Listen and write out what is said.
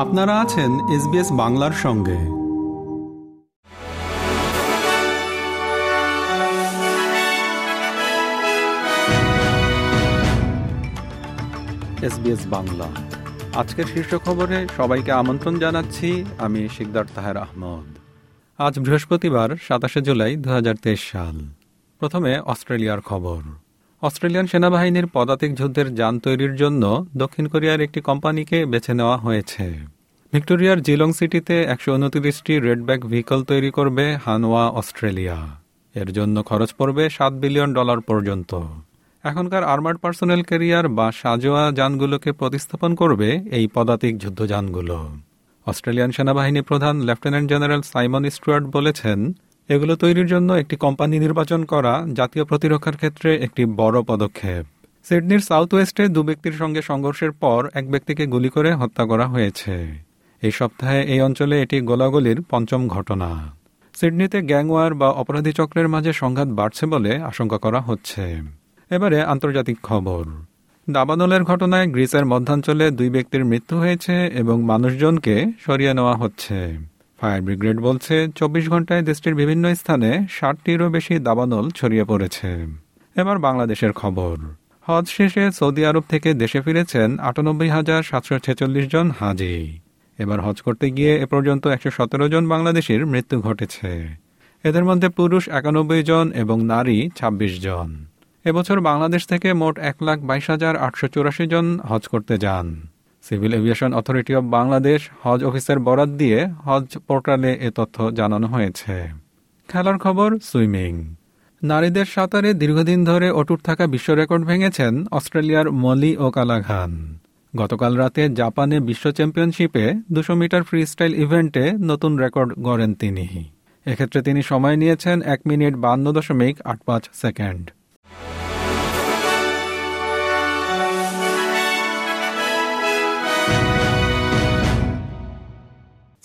আপনারা আছেন এসবিএস বাংলার সঙ্গে। এসবিএস বাংলা। আজকের শীর্ষ খবরে সবাইকে আমন্ত্রণ জানাচ্ছি, আমি শিকদার তাহের আহমদ। আজ বৃহস্পতিবার, সাতাশে জুলাই দু হাজার তেইশ সাল। প্রথমে অস্ট্রেলিয়ার খবর। অস্ট্রেলিয়ান সেনাবাহিনীর পদাতিক যুদ্ধের যান তৈরির জন্য দক্ষিণ কোরিয়ার একটি কোম্পানিকে বেছে নেওয়া হয়েছে। ভিক্টোরিয়ার জিলং সিটিতে একশো উনত্রিশটি রেডব্যাক ভেহিকল তৈরি করবে হানওয়া, অস্ট্রেলিয়া। এর জন্য খরচ পড়বে সাত বিলিয়ন ডলার পর্যন্ত। এখনকার আর্মার্ড পার্সোনেল ক্যারিয়ার বা সাজোয়া যানগুলোকে প্রতিস্থাপন করবে এই পদাতিক যুদ্ধযানগুলো। অস্ট্রেলিয়ান সেনাবাহিনী প্রধান লেফটেন্যান্ট জেনারেল সাইমন স্টুয়ার্ট বলেছেন এগুলো তৈরির জন্য একটি কোম্পানি নির্বাচন করা জাতীয় প্রতিরক্ষার ক্ষেত্রে একটি বড় পদক্ষেপ। সিডনির সাউথ ওয়েস্টে দু ব্যক্তির সঙ্গে সংঘর্ষের পর এক ব্যক্তিকে গুলি করে হত্যা করা হয়েছে। এই সপ্তাহে এই অঞ্চলে এটি গোলাগুলির পঞ্চম ঘটনা। সিডনিতে গ্যাংওয়ার বা অপরাধী চক্রের মাঝে সংঘাত বাড়ছে বলে আশঙ্কা করা হচ্ছে। এবারে আন্তর্জাতিক খবর। দাবানলের ঘটনায় গ্রিসের মধ্যাঞ্চলে দুই ব্যক্তির মৃত্যু হয়েছে এবং মানুষজনকে সরিয়ে নেওয়া হচ্ছে। ফায়ার ব্রিগেড বলছে, চব্বিশ ঘন্টায় দেশটির বিভিন্ন স্থানে ষাটটিরও বেশি দাবানল ছড়িয়ে পড়েছে। এবার বাংলাদেশের খবর। হজ শেষে সৌদি আরব থেকে দেশে ফিরেছেন আটানব্বই হাজার সাতশো ছেচল্লিশ জন হাজি। এবার হজ করতে গিয়ে এ পর্যন্ত একশো সতেরো জন বাংলাদেশের মৃত্যু ঘটেছে। এদের মধ্যে পুরুষ একানব্বই জন এবং নারী ২৬ জন। এবছর বাংলাদেশ থেকে মোট এক লাখ বাইশ হাজার আটশো চুরাশি জন হজ করতে যান। Civil aviation authority of Bangladesh হজ অফিসের বরাদ দিয়ে হজ পোর্টালে এ তথ্য জানানো হয়েছে। খেলার খবর, সুইমিং। নারীদের সাঁতারে দীর্ঘদিন ধরে অটুট থাকা বিশ্ব রেকর্ড ভেঙেছেন অস্ট্রেলিয়ার মলি ও কালাঘান গতকাল রাতে জাপানে বিশ্ব চ্যাম্পিয়নশিপে দুশো মিটার ফ্রি স্টাইল ইভেন্টে নতুন রেকর্ড গড়েন তিনি। এক্ষেত্রে তিনি সময় নিয়েছেন এক মিনিট বান্ন দশমিক আট পাঁচ সেকেন্ড।